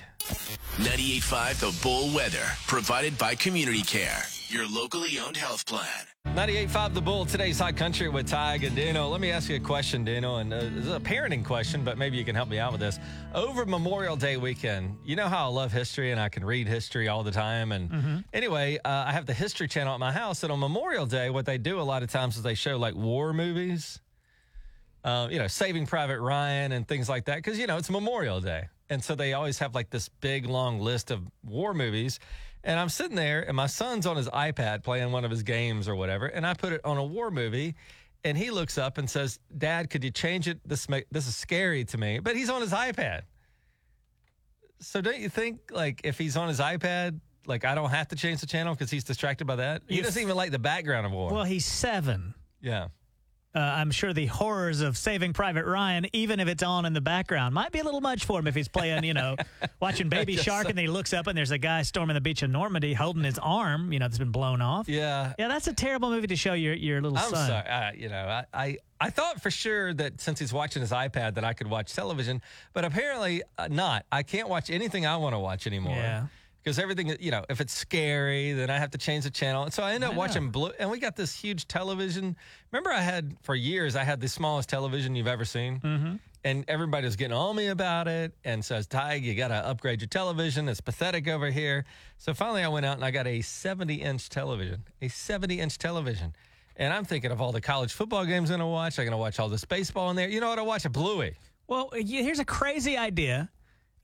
Speaker 6: 98.5 The Bull Weather, provided by Community Care, your locally owned health plan.
Speaker 1: 98.5 The Bull, today's Hot Country with Ty Dino. Let me ask you a question, Dino, and uh, this is a parenting question, but maybe you can help me out with this. Over Memorial Day weekend, you know how I love history and I can read history all the time. And anyway, uh, I have the History Channel at my house, and on Memorial Day, what they do a lot of times is they show like war movies, uh, you know, Saving Private Ryan and things like that, because, you know, it's Memorial Day. And so they always have like this big long list of war movies. And I'm sitting there, and my son's on his iPad playing one of his games or whatever. And I put it on a war movie, and he looks up and says, "Dad, could you change it? This ma- this is scary to me." But he's on his iPad. So don't you think like if he's on his iPad, like I don't have to change the channel because he's distracted by that? He doesn't even like the background of war.
Speaker 2: Well, he's seven.
Speaker 1: yeah.
Speaker 2: Uh, I'm sure the horrors of Saving Private Ryan, even if it's on in the background, might be a little much for him if he's playing, you know, watching Baby Shark,
Speaker 1: so-
Speaker 2: and then he looks up and there's a guy storming the beach of Normandy holding his arm, you know, that's been blown off.
Speaker 1: Yeah.
Speaker 2: Yeah, that's a terrible movie to show your your little
Speaker 1: I'm
Speaker 2: son.
Speaker 1: sorry. Uh, you know, I, I I thought for sure that since he's watching his iPad that I could watch television, but apparently uh, not. I can't watch anything I want to watch anymore.
Speaker 2: Yeah.
Speaker 1: Because everything, you know, if it's scary, then I have to change the channel. And so I end up
Speaker 2: I
Speaker 1: watching blue. And we got this huge television. Remember, I had for years, I had the smallest television you've ever seen. Mm-hmm. And everybody was getting on me about it and says, Tige, you got to upgrade your television. It's pathetic over here. So finally, I went out and I got a 70 inch television, a 70 inch television. And I'm thinking of all the college football games I'm going to watch. I'm going to watch all this baseball in there. You know what? I watch a Bluey.
Speaker 2: Well, here's a crazy idea.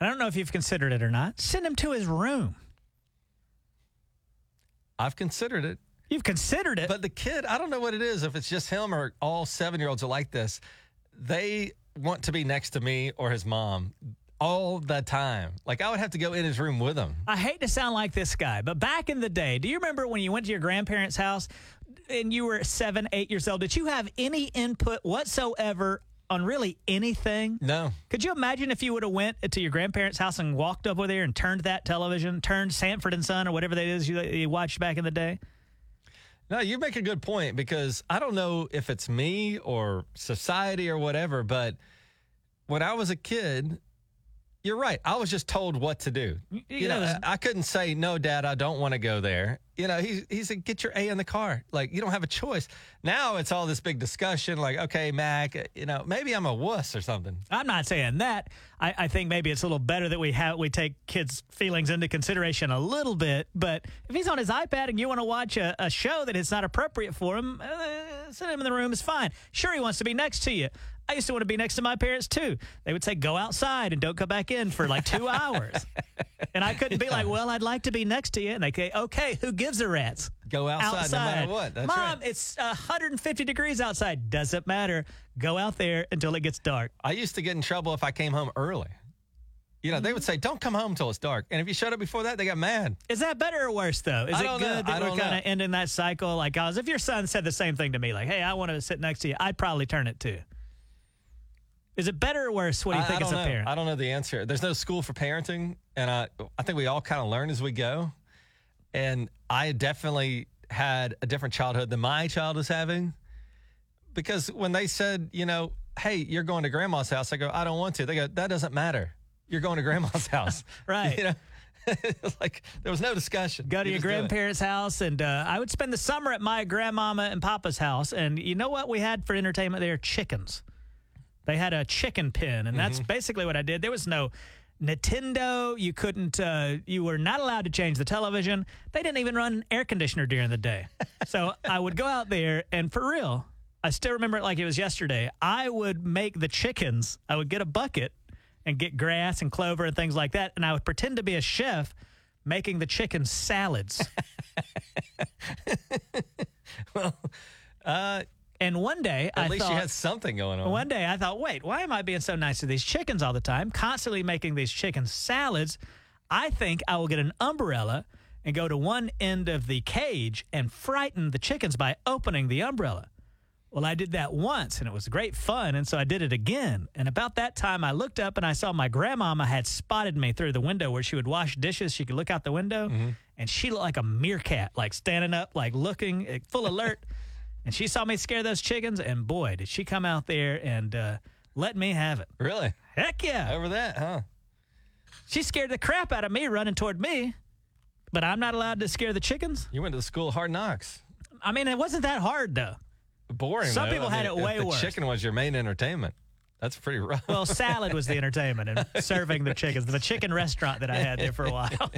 Speaker 2: I don't know if you've considered it or not. Send him to his room.
Speaker 1: I've considered it.
Speaker 2: You've considered it.
Speaker 1: But the kid, I don't know what it is, if it's just him or all seven year olds are like this. They want to be next to me or his mom all the time. Like I would have to go in his room with him.
Speaker 2: I hate to sound like this guy, but back in the day, do you remember when you went to your grandparents' house and you were seven, eight years old? Did you have any input whatsoever on really anything?
Speaker 1: No.
Speaker 2: Could you imagine if you would have went to your grandparents' house and walked over there and turned that television, turned Sanford and Son or whatever that is you, you watched back in the day?
Speaker 1: No, you make a good point because I don't know if it's me or society or whatever, but when I was a kid, you're right. I was just told what to do. You know, I, I couldn't say, no, dad, I don't want to go there. You know, he, he said, get your A in the car. Like, you don't have a choice. Now it's all this big discussion like, okay, Mac, you know, maybe I'm a wuss or something.
Speaker 2: I'm not saying that. I, I think maybe it's a little better that we have we take kids' feelings into consideration a little bit. But if he's on his iPad and you want to watch a, a show that is not appropriate for him, uh, send him in the room is fine. Sure, he wants to be next to you. I used to want to be next to my parents too. They would say, "Go outside and don't come back in for like two hours," and I couldn't be like, "Well, I'd like to be next to you." And they say, "Okay, who gives a rat's?"
Speaker 1: Go outside, no matter what. That's
Speaker 2: Mom,
Speaker 1: right.
Speaker 2: it's 150 degrees outside. Doesn't matter. Go out there until it gets dark.
Speaker 1: I used to get in trouble if I came home early. You know, they would mm-hmm. say, don't come home till it's dark. And if you showed up before that, they got mad.
Speaker 2: Is that better or worse though? Is it good
Speaker 1: know.
Speaker 2: that we're kind of ending that cycle? Like, guys, if your son said the same thing to me, like, "Hey, I want to sit next to you," I'd probably turn it too. Is it better or worse? What do you
Speaker 1: I-
Speaker 2: think
Speaker 1: I
Speaker 2: as a
Speaker 1: know.
Speaker 2: parent?
Speaker 1: I don't know the answer. There's no school for parenting, and I I think we all kind of learn as we go. And I definitely had a different childhood than my child is having, because when they said, you know, hey, you're going to grandma's house, I go, I don't want to. They go, that doesn't matter. You're going to grandma's house,
Speaker 2: Right.
Speaker 1: You know, like there was no discussion.
Speaker 2: Go to
Speaker 1: You
Speaker 2: your
Speaker 1: just do it.
Speaker 2: grandparents' house, and uh, I would spend the summer at my grandmama and papa's house. And you know what we had for entertainment there? Chickens. They had a chicken pen, and that's
Speaker 1: Mm-hmm.
Speaker 2: basically what I did. There was no Nintendo. You couldn't. Uh, you were not allowed to change the television. They didn't even run an air conditioner during the day. so I would go out there, and for real, I still remember it like it was yesterday. I would make the chickens. I would get a bucket and get grass and clover and things like that, and I would pretend to be a chef making the chicken salads.
Speaker 1: well, uh,
Speaker 2: and one day
Speaker 1: at
Speaker 2: I
Speaker 1: least
Speaker 2: thought,
Speaker 1: you had something going on.
Speaker 2: One day I thought, wait, why am I being so nice to these chickens all the time? Constantly making these chicken salads. I think I will get an umbrella and go to one end of the cage and frighten the chickens by opening the umbrella. Well, I did that once and it was great fun. And so I did it again. And about that time, I looked up and I saw my grandmama had spotted me through the window where she would wash dishes. She could look out the window and she looked like a meerkat, like standing up, like looking, eh, full alert. and she saw me scare those chickens. And boy, did she come out there and uh, let me have it.
Speaker 1: Really?
Speaker 2: Heck yeah.
Speaker 1: Over that, huh?
Speaker 2: She scared the crap out of me running toward me, but I'm not allowed to scare the chickens.
Speaker 1: You went to the school of hard knocks.
Speaker 2: I mean, it wasn't that hard though.
Speaker 1: Boring.
Speaker 2: Some
Speaker 1: though.
Speaker 2: people
Speaker 1: I
Speaker 2: had
Speaker 1: mean,
Speaker 2: it
Speaker 1: if
Speaker 2: way
Speaker 1: the
Speaker 2: worse.
Speaker 1: Chicken was your main entertainment. That's pretty rough.
Speaker 2: Well, salad was the entertainment and serving the chickens. The chicken restaurant that I had there for a while.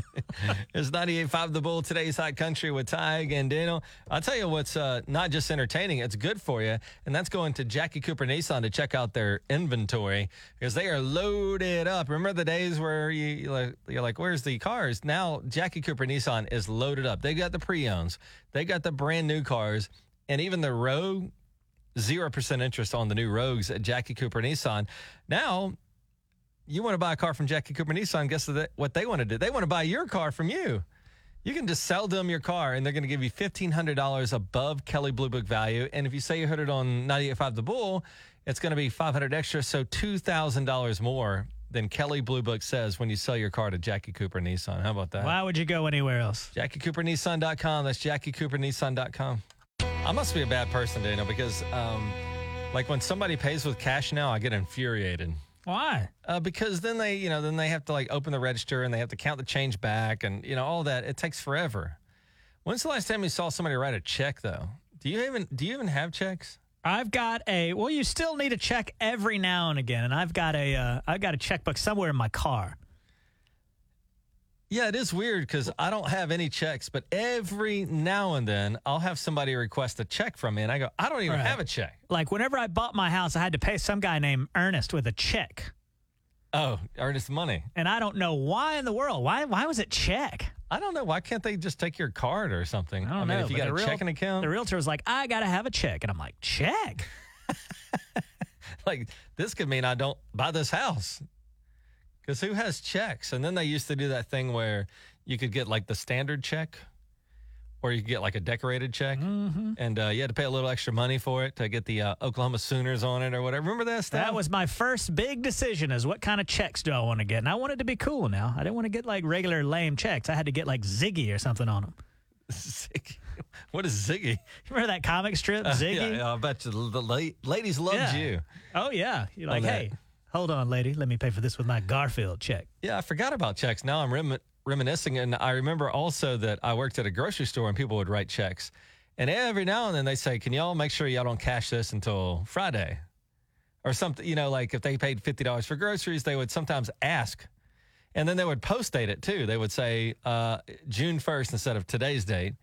Speaker 1: It's 98.5 The Bull, today's Hot Country with Tige and Daniel. I'll tell you what's uh, not just entertaining, it's good for you. And that's going to Jackie Cooper Nissan to check out their inventory because they are loaded up. Remember the days where you, you're like, you're like, where's the cars? Now, Jackie Cooper Nissan is loaded up. They got the pre owns, they got the brand new cars, and even the Rogue, 0% interest on the new Rogues at Jackie Cooper Nissan. Now, you want to buy a car from Jackie Cooper Nissan, guess what they- want to do? They want to buy your car from you. You can just sell them your car and they're going to give you $1,500 above Kelley Blue Book value. And if you say you heard it on 98.5 The Bull, it's going to be 500 extra, so $2,000 more than Kelley Blue Book says when you sell your car to Jackie Cooper Nissan. How about that?
Speaker 2: Why would you go anywhere else?
Speaker 1: JackieCooperNissan.com. That's JackieCooperNissan.com. I must be a bad person, Daniel, because um, like when somebody pays with cash now, I get infuriated.
Speaker 2: Why?
Speaker 1: Uh, because then they, you know, then they have to like open the register and they have to count the change back and you know all that. It takes forever. When's the last time you saw somebody write a check though? Do you even do you even have checks?
Speaker 2: I've got a well. You still need a check every now and again, and I've got a uh, I've got a checkbook somewhere in my car.
Speaker 1: Yeah, it is weird because I don't have any checks, but every now and then I'll have somebody request a check from me, and I go, I don't even
Speaker 2: Right.
Speaker 1: have a check.
Speaker 2: Like whenever I bought my house, I had to pay some guy named Ernest with a check,
Speaker 1: Oh, Ernest money.
Speaker 2: and I don't know why in the world. Why why was it check?
Speaker 1: I don't know. Why can't they just take your card or something?
Speaker 2: I don't
Speaker 1: mean,
Speaker 2: know.
Speaker 1: if you got a
Speaker 2: real-
Speaker 1: checking account,
Speaker 2: The realtor was like, I got to have a check, and I'm like, check.
Speaker 1: like this could mean I don't buy this house. Because who has checks? And then they used to do that thing where you could get like the standard check, or you could get like a decorated check,
Speaker 2: Mm-hmm.
Speaker 1: and uh, you had to pay a little extra money for it to get the uh, Oklahoma Sooners on it or whatever. Remember that stuff?
Speaker 2: That was my first big decision: is what kind of checks do I want to get? And I wanted to be cool. Now I didn't want to get like regular lame checks. I had to get like Ziggy or something on them.
Speaker 1: Ziggy. What is Ziggy?
Speaker 2: Remember that comic strip,
Speaker 1: Uh,
Speaker 2: Ziggy?
Speaker 1: yeah, yeah, I bet you the la- ladies loved
Speaker 2: Yeah.
Speaker 1: you.
Speaker 2: Oh yeah, you're like, hey, hold on, lady, let me pay for this with my Garfield check.
Speaker 1: Yeah, I forgot about checks. Now I'm rem- reminiscing, and I remember also that I worked at a grocery store and people would write checks, and every now and then they say, "Can y'all make sure y'all don't cash this until Friday?" Or something, you know, like if they paid fifty dollars for groceries, they would sometimes ask, and then they would post date it too. They would say uh, June first instead of today's date,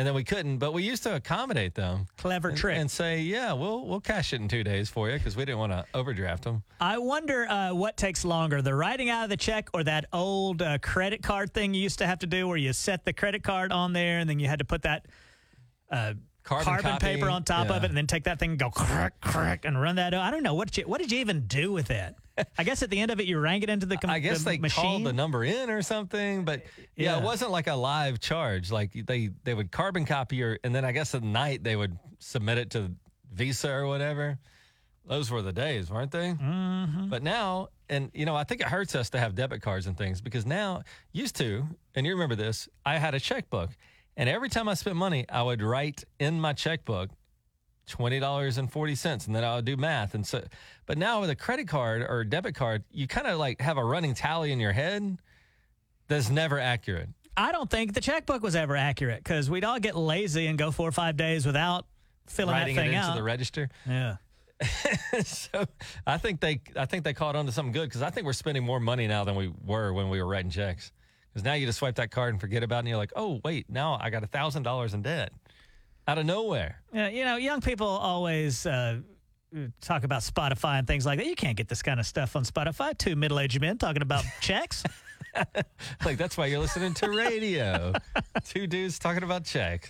Speaker 1: and then we couldn't, but we used to accommodate them.
Speaker 2: Clever
Speaker 1: and,
Speaker 2: trick.
Speaker 1: and say, "Yeah, we'll we'll cash it in two days for you," because we didn't want to overdraft them.
Speaker 2: I wonder uh, what takes longer, the writing out of the check or that old uh, credit card thing you used to have to do where you set the credit card on there and then you had to put that uh,
Speaker 1: Carbon
Speaker 2: carbon, paper on top of it and then take that thing and go crack, crack, and run that. I don't know. What did you, what did you even do with it. I guess at the end of it, you rang it into the, com-
Speaker 1: I guess
Speaker 2: the
Speaker 1: they
Speaker 2: machine.
Speaker 1: called the number in or something, but yeah,
Speaker 2: Yeah.
Speaker 1: it wasn't like a live charge. Like they they would carbon copy your, and then I guess at night they would submit it to Visa or whatever. Those were the days, weren't they? Mm-hmm. But now, and you know, I think it hurts us to have debit cards and things because now, used to, and you remember this, I had a checkbook, and every time I spent money, I would write in my checkbook twenty dollars and forty cents, and then I would do math. And so, but now with a credit card or debit card, you kind of like have a running tally in your head that's never accurate.
Speaker 2: I don't think the checkbook was ever accurate because we'd all get lazy and go four or five days without filling
Speaker 1: writing
Speaker 2: that
Speaker 1: it into
Speaker 2: out.
Speaker 1: the register.
Speaker 2: yeah.
Speaker 1: so I think they I think they caught on to something good because I think we're spending more money now than we were when we were writing checks. Because now you just swipe that card and forget about it, and you're like, oh wait, now I got a thousand dollars in debt out of nowhere.
Speaker 2: Yeah, you know, young people always uh, talk about Spotify and things like that. You can't get this kind of stuff on Spotify. Two middle-aged men talking about checks.
Speaker 1: Like that's why you're listening to radio. Two dudes talking about checks.